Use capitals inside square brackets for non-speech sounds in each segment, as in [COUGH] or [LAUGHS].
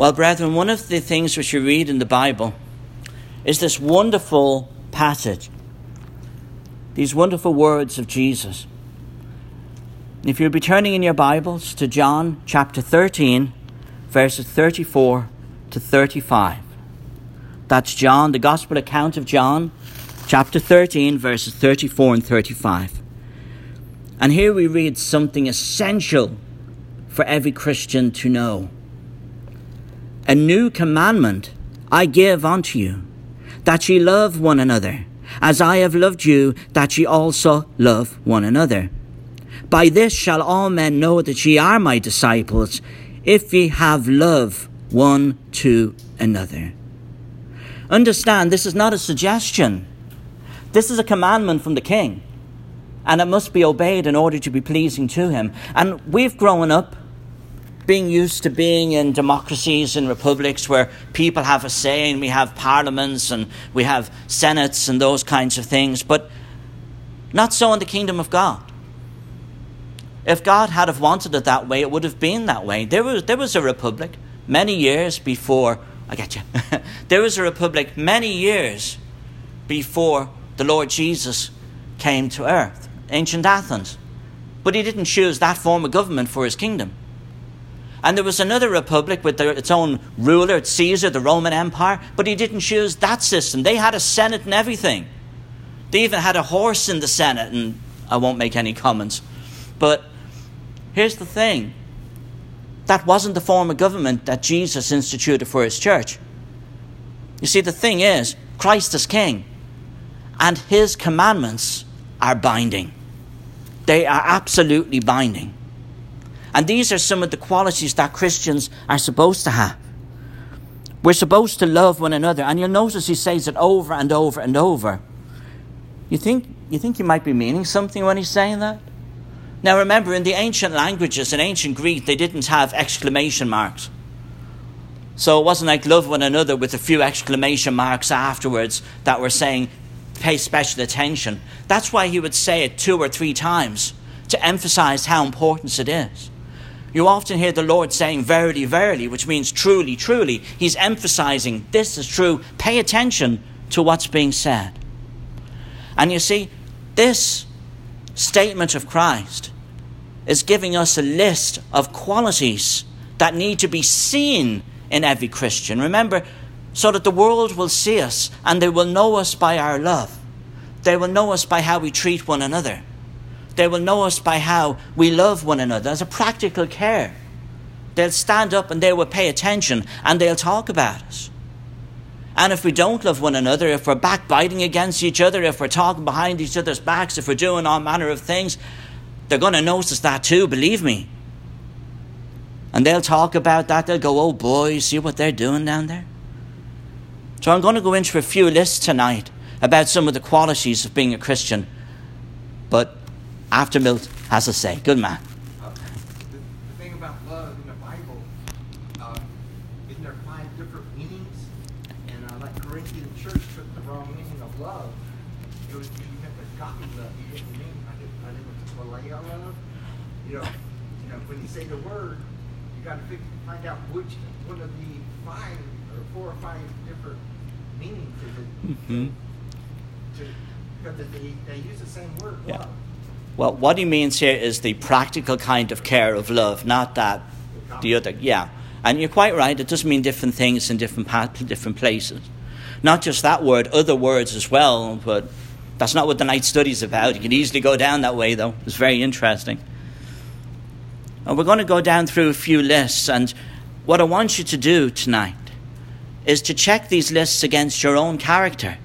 Well, brethren, one of the things which you read in the Bible is this wonderful passage, these wonderful words of Jesus. If you'll be turning in your Bibles to John chapter 13, verses 34 to 35. That's John, the Gospel account of John, chapter 13, verses 34 and 35. And here we read something essential for every Christian to know. A new commandment I give unto you, that ye love one another, as I have loved you, that ye also love one another. By this shall all men know that ye are my disciples, if ye have love one to another. Understand, this is not a suggestion. This is a commandment from the king, and it must be obeyed in order to be pleasing to him. And we've grown up being used to being in democracies and republics where people have a say and we have parliaments and we have senates and those kinds of things, but not so in the kingdom of God. If God had have wanted it that way, it would have been that way. There was, there was a republic many years before, I get you, [LAUGHS] there was a republic many years before the Lord Jesus came to earth, ancient Athens. But he didn't choose that form of government for his kingdom. And there was another republic with their, its own ruler, Caesar, the Roman Empire, but he didn't choose that system. They had a senate and everything. They even had a horse in the senate, and I won't make any comments. But here's the thing that wasn't the form of government that Jesus instituted for his church. You see, the thing is, Christ is king, and his commandments are binding. They are absolutely binding. And these are some of the qualities that Christians are supposed to have. We're supposed to love one another, and you'll notice he says it over and over and over. You think you think he might be meaning something when he's saying that? Now remember, in the ancient languages, in ancient Greek, they didn't have exclamation marks. So it wasn't like love one another with a few exclamation marks afterwards that were saying pay special attention. That's why he would say it two or three times to emphasize how important it is. You often hear the Lord saying, Verily, verily, which means truly, truly. He's emphasizing this is true. Pay attention to what's being said. And you see, this statement of Christ is giving us a list of qualities that need to be seen in every Christian. Remember, so that the world will see us and they will know us by our love. They will know us by how we treat one another. They will know us by how we love one another as a practical care. They'll stand up and they will pay attention and they'll talk about us. And if we don't love one another, if we're backbiting against each other, if we're talking behind each other's backs, if we're doing all manner of things, they're going to notice that too, believe me. And they'll talk about that. They'll go, oh boy, see what they're doing down there? So I'm going to go into a few lists tonight about some of the qualities of being a Christian. But after Milt has to say. Good man. Uh, the, the, thing about love in the Bible, uh, isn't there five different meanings? And uh, like Corinthian church took the wrong meaning of love. It was you meant agape love. You didn't mean I didn't, I didn't phileo love. You know, you know when you say the word, you got to find out which one of the five or four or five different meanings is it. Mm-hmm. To, because they, they use the same word, yeah. love. Well, what he means here is the practical kind of care of love, not that the other. Yeah. And you're quite right, it does mean different things in different, different places. Not just that word, other words as well, but that's not what the night study is about. You can easily go down that way, though. It's very interesting. And we're going to go down through a few lists, and what I want you to do tonight is to check these lists against your own character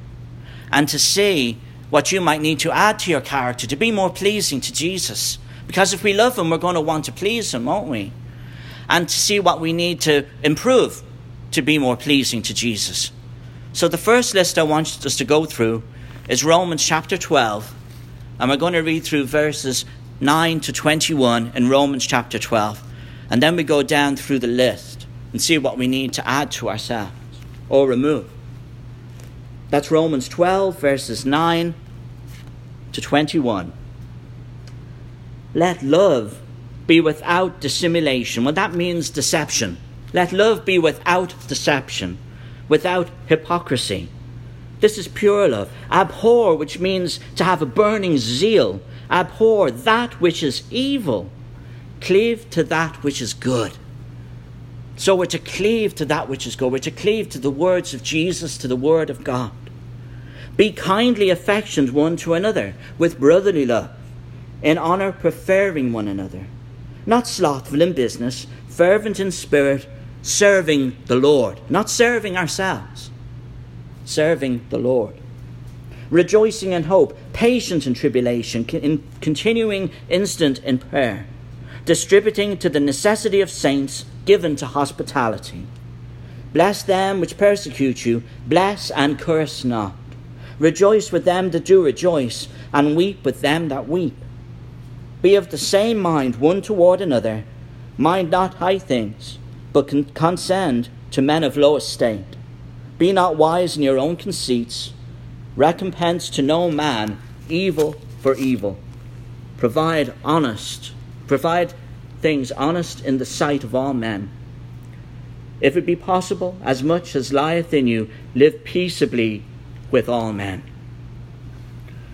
and to see what you might need to add to your character to be more pleasing to Jesus. Because if we love Him, we're going to want to please Him, won't we? And to see what we need to improve to be more pleasing to Jesus. So, the first list I want us to go through is Romans chapter 12. And we're going to read through verses 9 to 21 in Romans chapter 12. And then we go down through the list and see what we need to add to ourselves or remove. That's Romans 12, verses 9 to 21. Let love be without dissimulation. Well, that means deception. Let love be without deception, without hypocrisy. This is pure love. Abhor, which means to have a burning zeal. Abhor that which is evil. Cleave to that which is good. So we're to cleave to that which is good. We're to cleave to the words of Jesus, to the word of God. Be kindly affectioned one to another with brotherly love, in honour preferring one another. Not slothful in business, fervent in spirit, serving the Lord, not serving ourselves, serving the Lord. Rejoicing in hope, patient in tribulation, in continuing instant in prayer, distributing to the necessity of saints, given to hospitality. Bless them which persecute you, bless and curse not. Rejoice with them that do rejoice, and weep with them that weep. Be of the same mind one toward another, mind not high things, but con- condescend to men of low estate. Be not wise in your own conceits. Recompense to no man evil for evil. Provide honest, provide things honest in the sight of all men. If it be possible, as much as lieth in you, live peaceably with all men.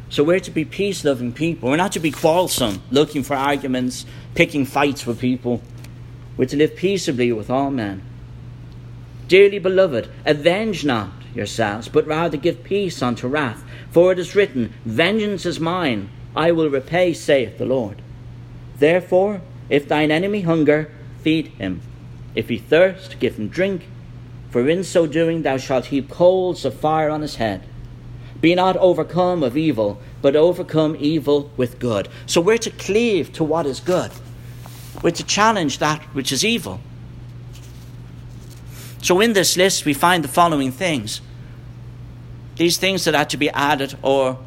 So we're to be peace loving people. We're not to be quarrelsome, looking for arguments, picking fights with people. We're to live peaceably with all men. Dearly beloved, avenge not yourselves, but rather give peace unto wrath. For it is written, Vengeance is mine, I will repay, saith the Lord. Therefore, if thine enemy hunger, feed him. If he thirst, give him drink, for in so doing thou shalt heap coals of fire on his head. Be not overcome of evil, but overcome evil with good. So we're to cleave to what is good. We're to challenge that which is evil. So in this list, we find the following things these things that are to be added or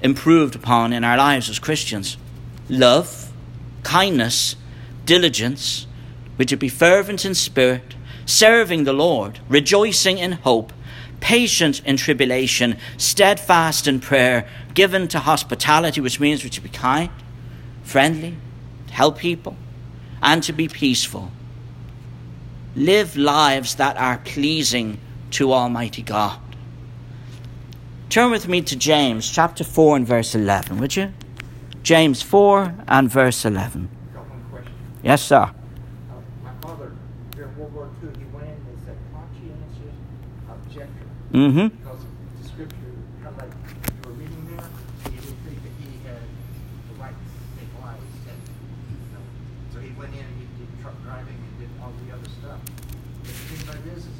improved upon in our lives as Christians love, kindness, diligence, which to be fervent in spirit, serving the Lord, rejoicing in hope, patient in tribulation, steadfast in prayer, given to hospitality, which means to be kind, friendly, help people, and to be peaceful. Live lives that are pleasing to Almighty God. Turn with me to James chapter 4 and verse 11, would you? James 4 and verse 11. Got one question. Yes, sir. Uh, my father, during World War II, he went in as a conscientious objector. Mm hmm. Because the scripture, kind of like you were reading there, he didn't think that he had the right to take lives. And, you know, so he went in and he did truck driving and did all the other stuff. But the thing about it is, is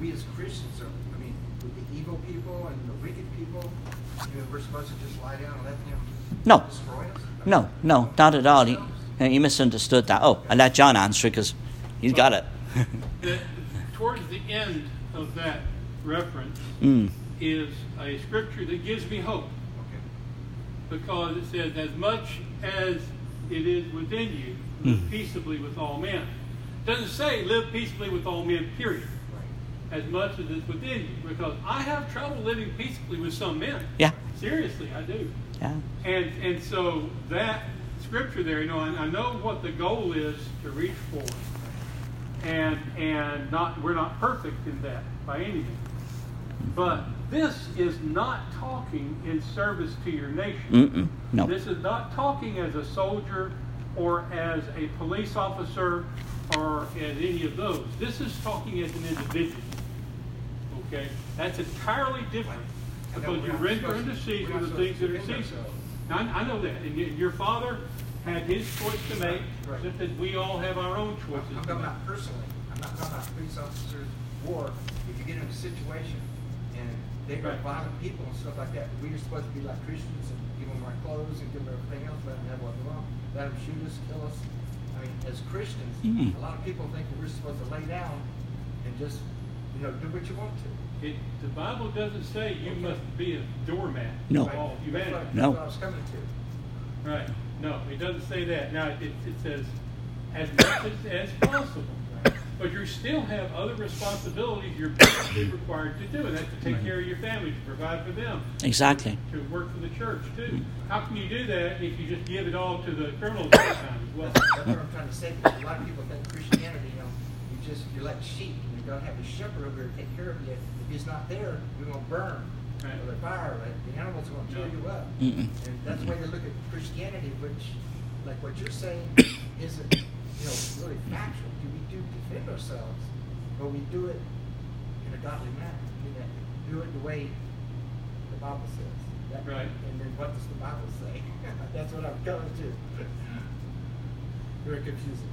we as Christians are, I mean, with the evil people and the wicked people, you know, we're supposed to just lie down and let them No. destroy us? No, no, not at all. You, you misunderstood that. Oh, I let John answer because he's got it. that towards the end of that reference mm. is a scripture that gives me hope Okay. because it says, As much as it is within you, live Mm. peaceably with all men. It doesn't say live peaceably with all men, period. Right. As much as it's within you. Because I have trouble living peaceably with some men. Yeah, Seriously, I do. yeah. And and so that scripture there, you know, I, I know what the goal is to reach for, and and not we're not perfect in that by any means. But this is not talking in service to your nation. Mm-mm. No. This is not talking as a soldier or as a police officer or as any of those. This is talking as an individual. Okay? That's entirely different. Because we're you not render supposed unto to- Caesar the things that are to defend Caesar. Now, I, I know that. And your father had his choice to make, Right. just as we all have our own I'm choices I'm to talking about personally, I'm not talking about police officers, or if you get in a situation and they've got Right. violent people and stuff like that, we're supposed to be like Christians and give them our clothes and give them everything else, let them have what they want, let them shoot us, kill us. I mean, as Christians, Mhm. a lot of people think that we're supposed to lay down and just, you know, do what you want to. It, the Bible doesn't say you Okay. must be a doormat No. to all That's what- No. That's what I was coming to. Right. No, it doesn't say that. Now, it, it says, as much as, as possible. But you still have other responsibilities you're [COUGHS] required to do, and that's to take care of your family, to provide for them, Exactly. to work for the church too. Mm. How can you do that if you just give it all to the criminals all the time as well? That's, that's what I'm trying to say, because a lot of people think Christianity, you know, you just, you're like sheep, and you don't have a shepherd over there to take care of you. If he's not there, you're gonna burn, Right. or the fire, right? the animals are gonna chew you up. Mm-mm. And that's the way they look at Christianity, which, like what you're saying, [COUGHS] isn't, you know, really factual. Do defend ourselves, but we do it in a godly manner. Do it the way the Bible says. That- Right. And then what does the Bible say? [LAUGHS] That's what I'm coming to. Very confusing.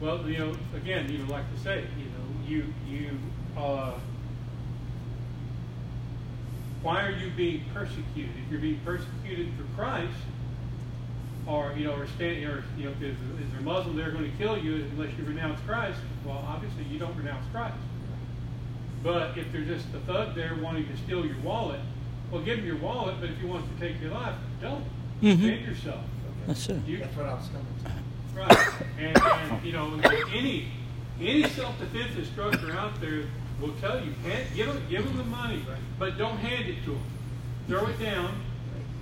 Well, you know, again, you know, like to say, you know, you you uh, why are you being persecuted? If you're being persecuted for Christ, or you know, or stand, or you know, if, is there a Muslim they're going to kill you unless you renounce Christ? Well, obviously you don't renounce Christ. But if they're just a thug there wanting to steal your wallet, well, give him your wallet. But if he wants to take your life, don't. Mhm. Defend yourself. Okay. That's it. You, That's what I was coming to. Right. And, and you know, any any self defense instructor out there will tell you, hand, give them give them the money, but don't hand it to them. Throw it down,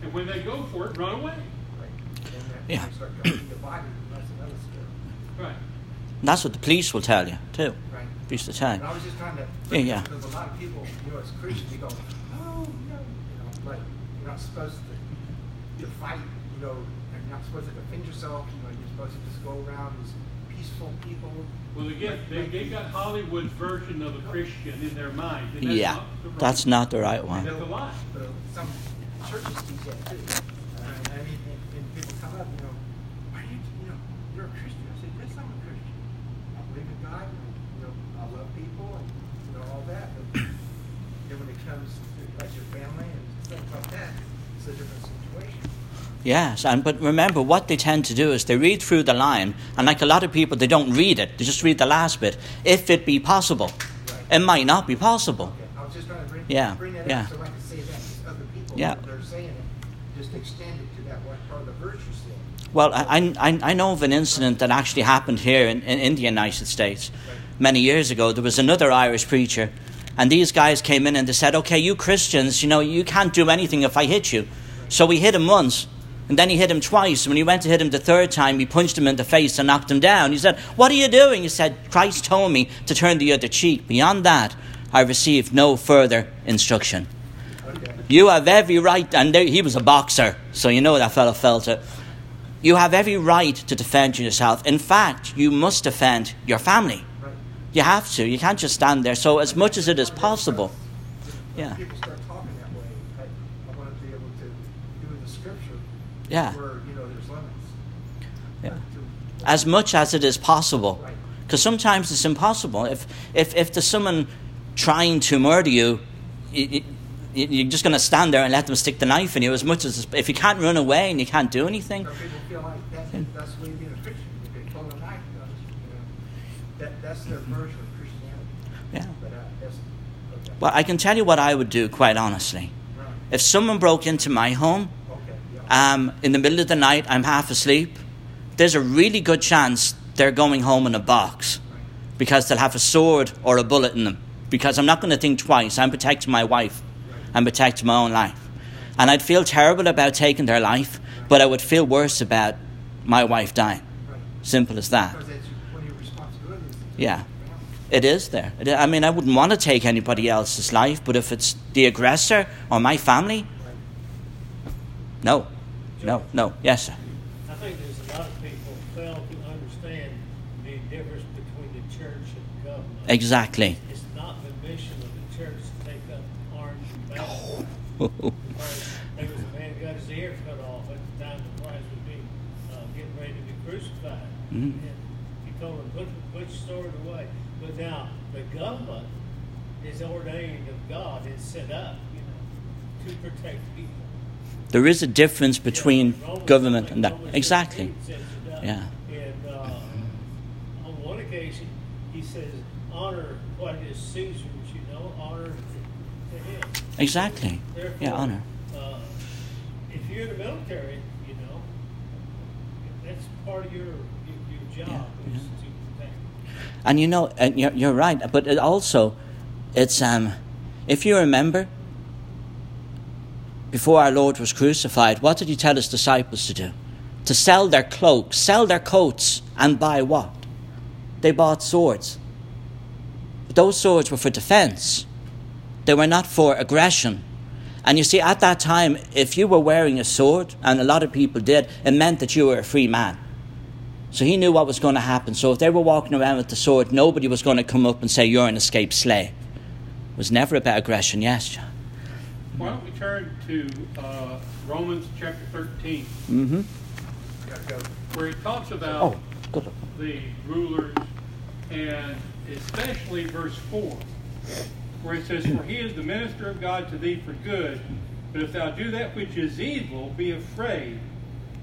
and when they go for it, run away. Story. Right. That's what the police will tell you, too. Right. Police will tell you. I was just trying to, Yeah, yeah. because a lot of people, you know, as Christians, you go, oh, no, you know, but you're not supposed to, to fight, you know, and you're not supposed to defend yourself, you know, you're supposed to just go around as peaceful people. Well, again, they, they got Hollywood's version of a Christian in their mind. and that's Yeah, not the right- that's not the right one. That's a lie. But some churches teach that too. Uh, I mean, and, and people come up, you know, why do you, you know, you're a Christian. I said, yes, I'm a Christian. I believe in God, and, you know, I love people, and, you know, all that. But then when it comes to like your family and things like that, it's a different situation. Yes, and but remember what they tend to do is they read through the line, and like a lot of people, they don't read it. They just read the last bit. If it be possible, Right. it might not be possible. Okay, I was just trying to bring, Yeah, bring that yeah. up so I can say that to other people. Yeah. They're saying it, just extend it to that one part of the verse you said. Well, I, I, I know of an incident that actually happened here in, in, in the United States many years ago. There was another Irish preacher, and these guys came in and they said, Okay, you Christians, you know, you can't do anything if I hit you. So we hit him once, and then he hit him twice. When he went to hit him the third time, he punched him in the face and knocked him down. He said, What are you doing? He said, Christ told me to turn the other cheek. Beyond that, I received no further instruction. You have every right, and there, he was a boxer, so you know that fellow felt it. You have every right to defend yourself. In fact, you must defend your family. You have to. You can't just stand there. So, as much as it is possible, Yeah. people start talking that way, I, I want to be able to do the scripture Yeah. where, you know, there's limits. Yeah. As much as it is possible, because sometimes it's impossible. If if if there's someone trying to murder you, you, you you're just going to stand there and let them stick the knife in you. As much as if you can't run away and you can't do anything, people feel like that's, that's the way being a. If they pull a knife, you know, that, that's their version of Christianity. yeah. But uh, okay. Well, I can tell you what I would do, quite honestly. Right. If someone broke into my home Okay, yeah. um, in the middle of the night, I'm half asleep, there's a really good chance they're going home in a box Right. because they'll have a sword or a bullet in them. Because I'm not going to think twice. I'm protecting my wife, I'm protecting my own life. And I'd feel terrible about taking their life, but I would feel worse about my wife dying. Right. Simple as that. Because that's one of your responsibilities. Yeah. It is there. It- I mean, I wouldn't want to take anybody else's life, but if it's the aggressor or my family, no. No, no. Yes, sir. I think there's a lot of people fail to understand the difference between the church and government. Exactly. It's not the mission of the church to take up arms and battle. [LAUGHS] There was a man who got his ear cut off at the time that Christ was being, uh, getting ready to be crucified. Mhm. Told him, put, put your sword away. But now, the government is ordained of God, it's set up, you know, to protect people. there is a difference between Yeah, government and that. Exactly. 15 sets. Yeah. And uh, on one occasion, he says, honor what is Caesar's, you know, honor to him. Exactly. Therefore, Yeah, honor. Uh, if you're in the military, you know, that's part of your job Yeah, is. And you know, and you're, you're right, but it also, it's, um, if you remember, before our Lord was crucified, what did he tell his disciples to do? To sell their cloaks, sell their coats, and buy what? They bought swords. But those swords were for defense, they were not for aggression. And you see, at that time, if you were wearing a sword, and a lot of people did, it meant that you were a free man. So he knew what was going to happen. So if they were walking around with the sword, nobody was going to come up and say, You're an escaped slave. It was never about aggression, yes, John. Why don't we turn to uh, Romans chapter 13, Mm-hmm. Where it talks about Oh, good. the rulers, and especially verse 4, where it says, For he is the minister of God to thee for good, but if thou do that which is evil, be afraid,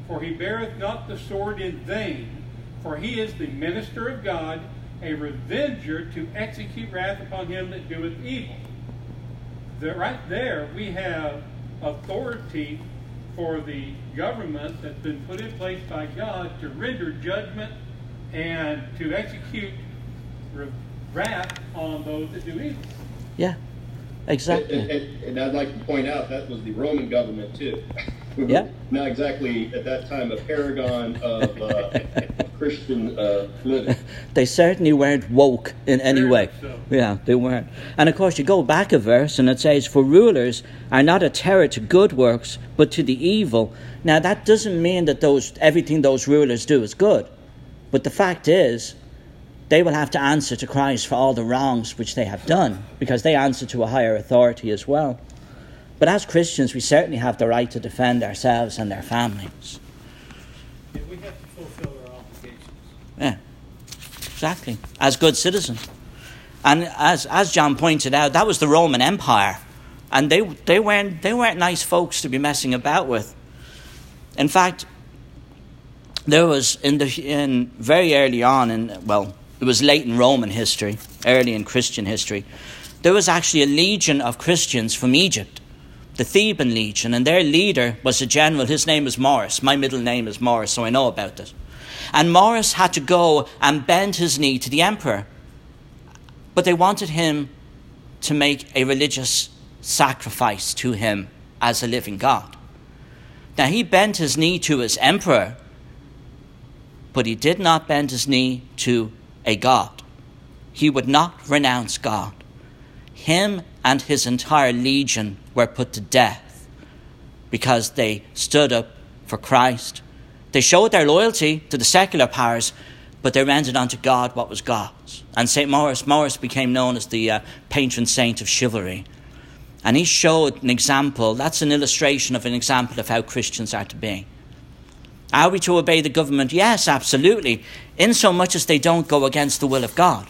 for he beareth not the sword in vain, for he is the minister of God, a revenger to execute wrath upon him that doeth evil. That right there we have authority for the government that's been put in place by God to render judgment and to execute wrath on those that do evil. Yeah, And, exactly. and, and I'd like to point out that was the Roman government too. Yeah. [LAUGHS] Not exactly at that time a paragon of uh, [LAUGHS] Christian uh. [LAUGHS] They certainly weren't woke in any way. so. Yeah, they weren't. And of course, you go back a verse and it says, For rulers are not a terror to good works, but to the evil. Now, that doesn't mean that those everything those rulers do is good. But the fact is, they will have to answer to Christ for all the wrongs which they have done, because they answer to a higher authority as well. But as Christians, we certainly have the right to defend ourselves and their families. Yeah, we have to fulfill our obligations. Yeah, exactly. As good citizens. And as, as John pointed out, that was the Roman Empire. And they, they, weren't, they weren't nice folks to be messing about with. In fact, there was in the in very early on in well, it was late in Roman history, early in Christian history. There was actually a legion of Christians from Egypt, the Theban legion, and their leader was a general. His name was Morris. My middle name is Morris, so I know about this. And Morris had to go and bend his knee to the emperor, but they wanted him to make a religious sacrifice to him as a living God. Now he bent his knee to his emperor, but he did not bend his knee to a God. He would not renounce God. Him and his entire legion were put to death because they stood up for Christ. They showed their loyalty to the secular powers, but they rendered unto God what was God's. And St. Maurice, Maurice became known as the uh, patron saint of chivalry. And he showed an example, that's an illustration of an example of how Christians are to be. Are we to obey the government? Yes, absolutely, in so much as they don't go against the will of God.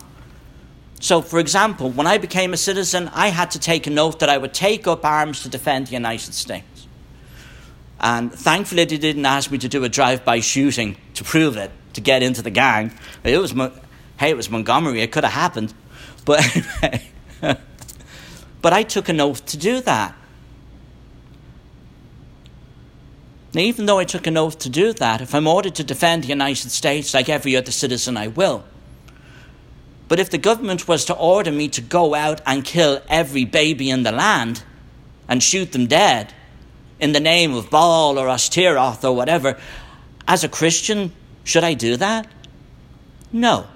So, for example, when I became a citizen, I had to take an oath that I would take up arms to defend the United States. And thankfully, they didn't ask me to do a drive by shooting to prove it, to get into the gang. It was, hey, it was Montgomery, it could have happened. But anyway, [LAUGHS] but I took an oath to do that. Now, even though I took an oath to do that, if I'm ordered to defend the United States like every other citizen, I will. But if the government was to order me to go out and kill every baby in the land and shoot them dead in the name of Baal or Ashtaroth or whatever, as a Christian, should I do that? No.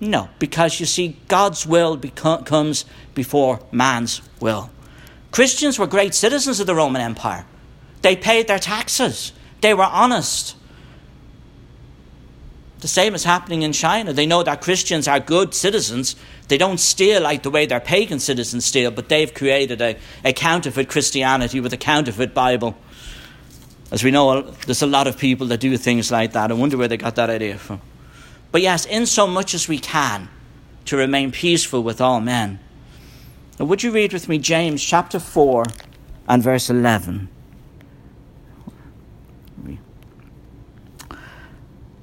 No, because you see, God's will beco- comes before man's will. Christians were great citizens of the Roman Empire. They paid their taxes. They were honest. The same is happening in China. They know that Christians are good citizens. They don't steal like the way their pagan citizens steal, but they've created a, a counterfeit Christianity with a counterfeit Bible. As we know, there's a lot of people that do things like that. I wonder where they got that idea from. But yes, in so much as we can, to remain peaceful with all men. Now, would you read with me James chapter 4 and verse 11?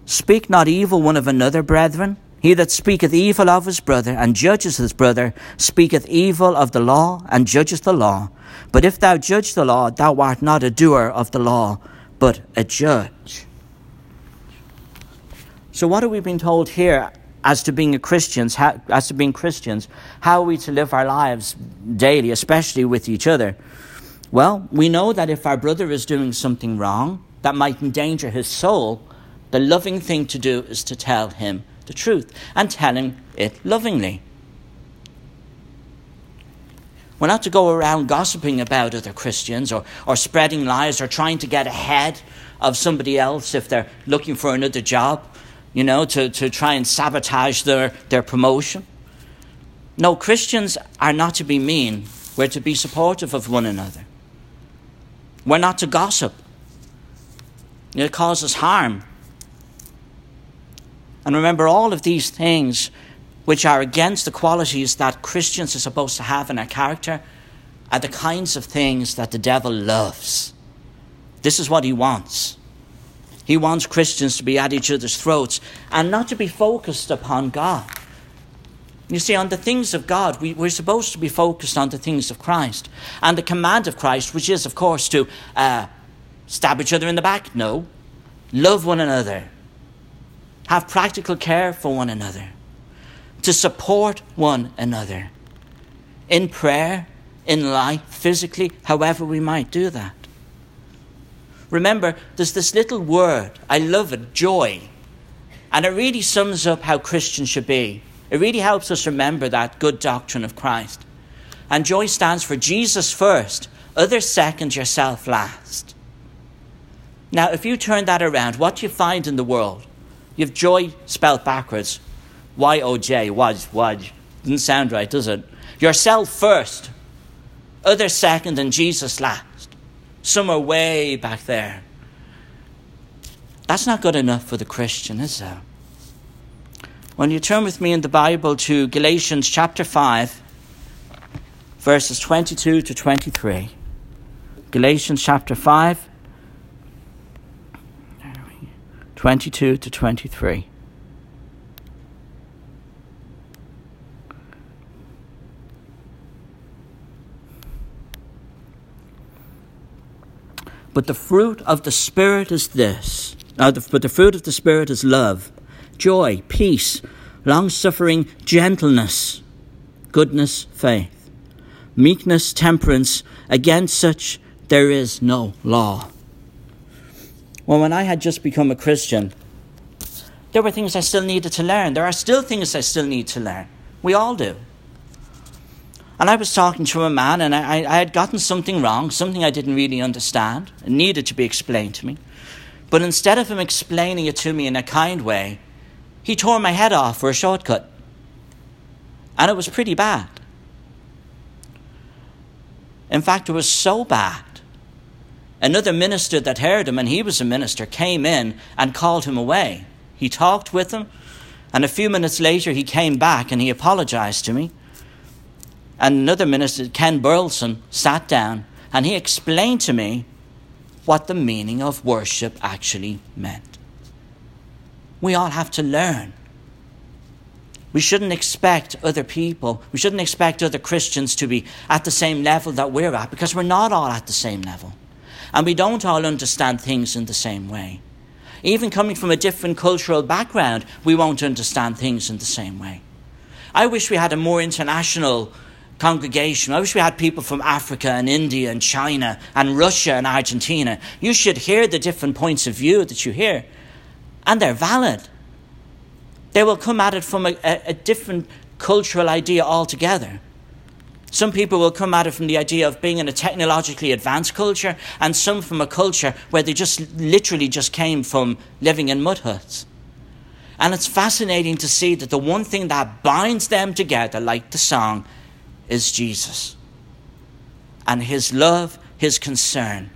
Speak not evil one of another, brethren. He that speaketh evil of his brother and judges his brother speaketh evil of the law and judgeth the law. But if thou judge the law, thou art not a doer of the law, but a judge. So, what are we being told here as to being Christians, how, as to being Christians, how are we to live our lives daily, especially with each other? Well, we know that if our brother is doing something wrong that might endanger his soul, the loving thing to do is to tell him the truth and tell him it lovingly. We're not to go around gossiping about other Christians or, or spreading lies or trying to get ahead of somebody else if they're looking for another job, you know, to, to try and sabotage their, their promotion. No, Christians are not to be mean. We're to be supportive of one another. We're not to gossip. It causes harm. And remember, all of these things which are against the qualities that Christians are supposed to have in our character, are the kinds of things that the devil loves. This is what he wants. He wants Christians to be at each other's throats and not to be focused upon God. You see, on the things of God, we, are supposed to be focused on the things of Christ. And the command of Christ, which is, of course, to uh, stab each other in the back. No. Love one another. Have practical care for one another to support one another in prayer, in life, physically, however we might do that. Remember, there's this little word, I love it, joy. And it really sums up how Christians should be. It really helps us remember that good doctrine of Christ. And joy stands for Jesus first, others second, yourself last. Now, if you turn that around, what do you find in the world? You have joy spelled backwards. Y O J, waj, waj. Doesn't sound right, does it? Yourself first, other second, and Jesus last. Somewhere way back there. That's not good enough for the Christian, is it? When you turn with me in the Bible to Galatians chapter 5, verses 22 to 23. Galatians chapter 5, 22 to 23. But the fruit of the Spirit is this. Uh, the, but the fruit of the Spirit is love, joy, peace, long suffering, gentleness, goodness, faith, meekness, temperance. Against such there is no law. Well, when I had just become a Christian, there were things I still needed to learn. There are still things I still need to learn. We all do. And I was talking to a man, and I, I had gotten something wrong, something I didn't really understand. It needed to be explained to me. But instead of him explaining it to me in a kind way, he tore my head off for a shortcut. And it was pretty bad. In fact, it was so bad. Another minister that heard him, and he was a minister, came in and called him away. He talked with him, and a few minutes later he came back and he apologized to me. And another minister, Ken Burleson, sat down and he explained to me what the meaning of worship actually meant. We all have to learn. We shouldn't expect other people, we shouldn't expect other Christians to be at the same level that we're at because we're not all at the same level. And we don't all understand things in the same way. Even coming from a different cultural background, we won't understand things in the same way. I wish we had a more international congregation. I wish we had people from Africa and India and China and Russia and Argentina. You should hear the different points of view that you hear, and they're valid. They will come at it from a, a, a different cultural idea altogether. Some people will come at it from the idea of being in a technologically advanced culture, and some from a culture where they just literally just came from living in mud huts. And it's fascinating to see that the one thing that binds them together, like the song, is Jesus and his love, his concern.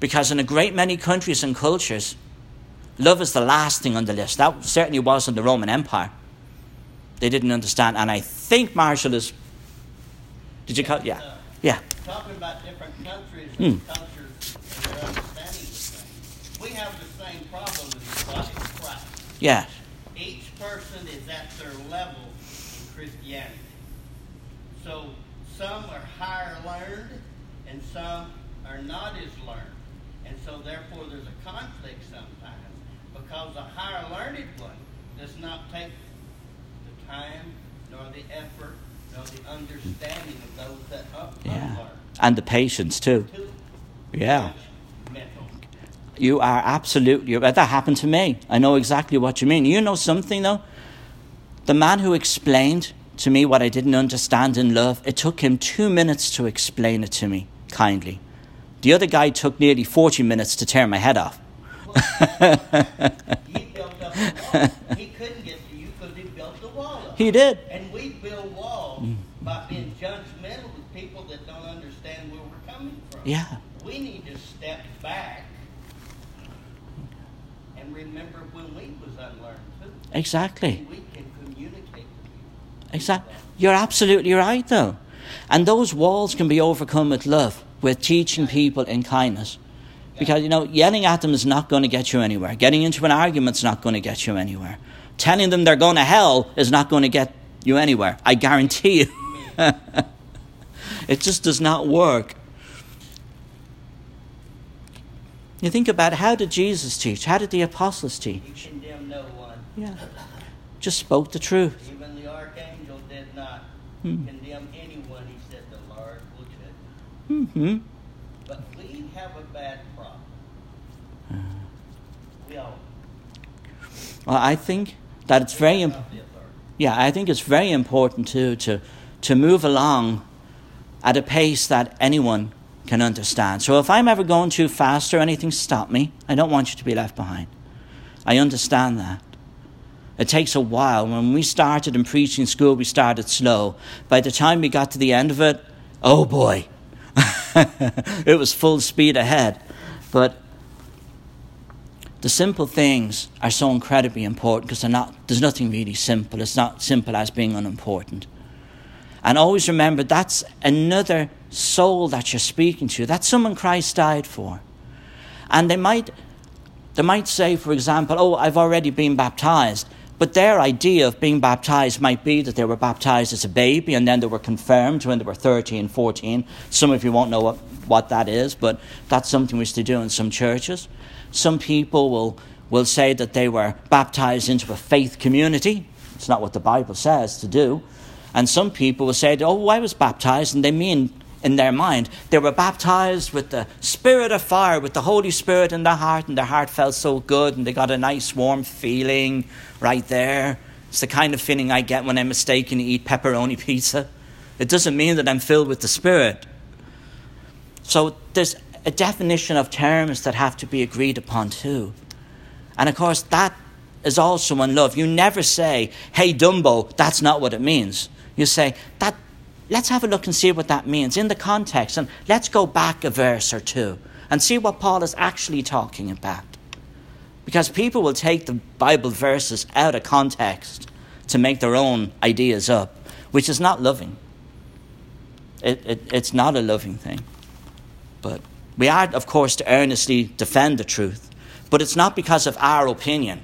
Because in a great many countries and cultures, love is the last thing on the list. That certainly was in the Roman Empire. They didn't understand. And I think Marshall is. Did you call? Yeah. Uh, yeah. Talking about different countries and cultures and their understanding of things. We have the same problem as the body of Christ. Yeah. Each person is at their level in Christianity. So some are higher learned and some are not as learned. And so therefore there's a conflict sometimes because the higher learned one does not take the time, nor the effort, nor the understanding of those that up- Yeah. And the patience, too. Yeah. You are absolutely right. That happened to me. I know exactly what you mean. You know something, though? The man who explained to me what I didn't understand in love, it took him two minutes to explain it to me kindly. The other guy took nearly 40 minutes to tear my head off. [LAUGHS] He built up a wall. He couldn't get to you because he built the wall up. He did. And we build walls by being judgmental with people that don't understand where we're coming from. Yeah. We need to step back and remember when we was unlearned too. Exactly. We can communicate. Exactly. You're absolutely right, though. And those walls can be overcome with love, with teaching people in kindness. Because, you know, yelling at them is not going to get you anywhere. Getting into an argument is not going to get you anywhere. Telling them they're going to hell is not going to get you anywhere. I guarantee you. [LAUGHS] [LAUGHS] it just does not work. You think about how did Jesus teach? How did the apostles teach? He condemned no one. Yeah. Just spoke the truth. Even the archangel did not Hmm. condemn anyone. He said the Lord will judge. hmm But we have a bad problem. We all Well, I think that it's very important. Yeah, I think it's very important too to to move along at a pace that anyone can understand. So if I'm ever going too fast or anything, stop me. I don't want you to be left behind. I understand that. It takes a while. When we started in preaching school, we started slow. By the time we got to the end of it, oh boy, [LAUGHS] it was full speed ahead. But the simple things are so incredibly important because not, there's nothing really simple. It's not simple as being unimportant. And always remember that's another soul that you're speaking to. That's someone Christ died for. And they might, they might say, for example, oh, I've already been baptized. But their idea of being baptized might be that they were baptized as a baby and then they were confirmed when they were 13, 14. Some of you won't know what, what that is, but that's something we used to do in some churches. Some people will, will say that they were baptized into a faith community. It's not what the Bible says to do. And some people will say, oh, I was baptized, and they mean in their mind they were baptized with the spirit of fire, with the Holy Spirit in their heart, and their heart felt so good, and they got a nice warm feeling right there. It's the kind of feeling I get when I mistakenly eat pepperoni pizza. It doesn't mean that I'm filled with the Spirit. So there's a definition of terms that have to be agreed upon too. And of course, that is also in love. You never say, hey, Dumbo, that's not what it means. You say, that, let's have a look and see what that means in the context. And let's go back a verse or two and see what Paul is actually talking about. Because people will take the Bible verses out of context to make their own ideas up, which is not loving. It, it, it's not a loving thing. But we are, of course, to earnestly defend the truth. But it's not because of our opinion.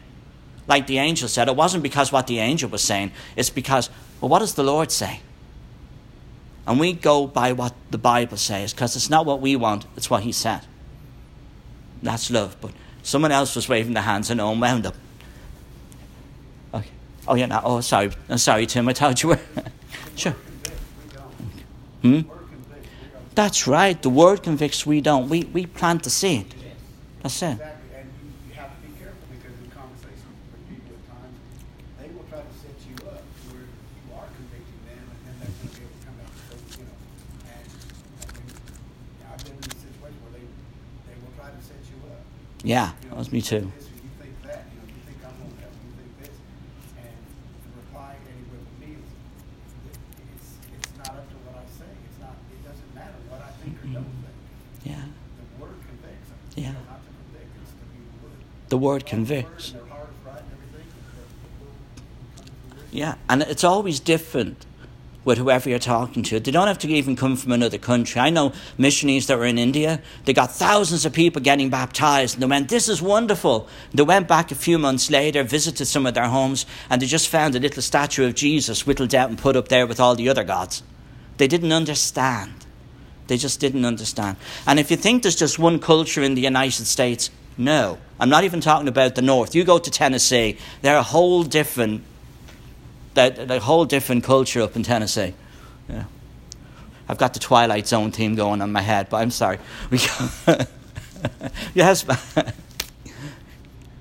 Like the angel said, it wasn't because what the angel was saying. It's because, well, what does the Lord say? And we go by what the Bible says because it's not what we want, it's what He said. That's love. But someone else was waving their hands and Owen wound up. Okay. Oh, yeah, no. Oh, sorry. I'm sorry, Tim. I told you [LAUGHS] sure. Hmm? That's right. The word convicts, we don't. We, we plant the seed. That's it. Exactly, and you, you have to be careful because in conversations with people at times, they will try to set you up where you are convicting them, and then they're going to be able to come out and say, you know, and I mean, I've been in a situation where they they will try to set you up. Yeah, You that know, was me you too. think This, or you think that, you know, you think I'm going to help, you think this, and the reply anywhere with me is, that it's it's not up to what I say. It's not. It doesn't matter what I think or don't. Yeah. The word convicts. Yeah. You know, not to convict, it's to be the word. The word God's convicts. word and their heart is right and everything, but the word will come to fruition. Yeah, and it's always different with whoever you're talking to. They don't have to even come from another country. I know missionaries that were in India, they got thousands of people getting baptized, and they went, This is wonderful. They went back a few months later, visited some of their homes, and they just found a little statue of Jesus whittled out and put up there with all the other gods. They didn't understand. They just didn't understand. And if you think there's just one culture in the United States, no. I'm not even talking about the North. You go to Tennessee, they're a whole different that a whole different culture up in Tennessee. Yeah. I've got the Twilight Zone theme going on my head, but I'm sorry. We [LAUGHS] yes. [LAUGHS]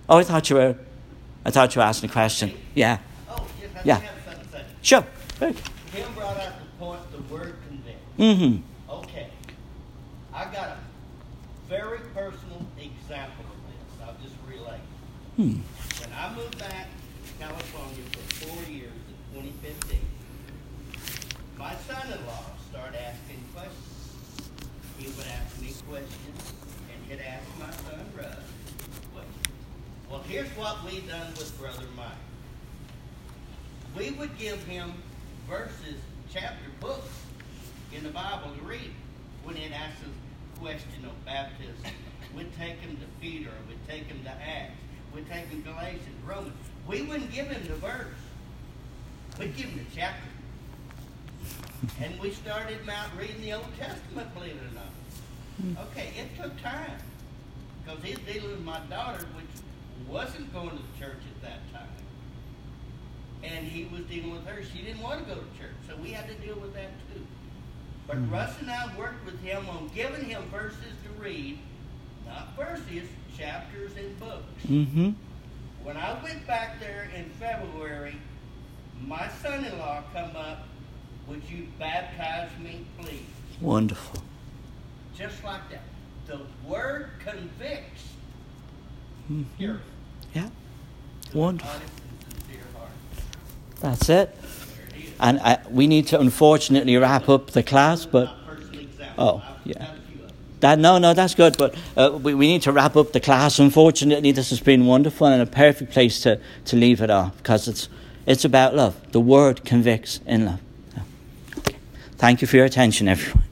oh, I thought you were. I thought you were asking a question. Yeah. Oh, yes, Yeah. do have something to say. Sure. Tim brought out the point, the word convict. Mm-hmm. Okay. I got a very personal example of this. I'll just relay. Hmm. When I moved back to California for four years in 2015, my son-in-law started asking questions. He would ask me questions, and he'd ask my son Russ questions. Well, here's what we done with Brother Mike. We would give him verses, chapter books in the Bible to read. When he'd ask us a question of baptism, we'd take him to Peter, we'd take him to Acts, we'd take him to Galatians, Romans. We wouldn't give him the verse. We'd give him the chapter. And we started him out reading the Old Testament, believe it or not. Hmm. Okay, it took time. Because he's dealing with my daughter, which wasn't going to church at that time. And he was dealing with her. She didn't want to go to church. So we had to deal with that too. But Russ and I worked with him on giving him verses to read, not verses, chapters and books. Mm-hmm. When I went back there in February, my son-in-law come up, would you baptize me, please? Wonderful. Just like that. The word convicts. Mhm. Here. Yeah. Wonderful. That's it. And I, we need to unfortunately wrap up the class, but. Oh, yeah. that no, no, that's good. But uh, we, we need to wrap up the class. Unfortunately, this has been wonderful and a perfect place to, to leave it off because it's it's about love. The word convicts in love. Okay. Thank you for your attention, everyone.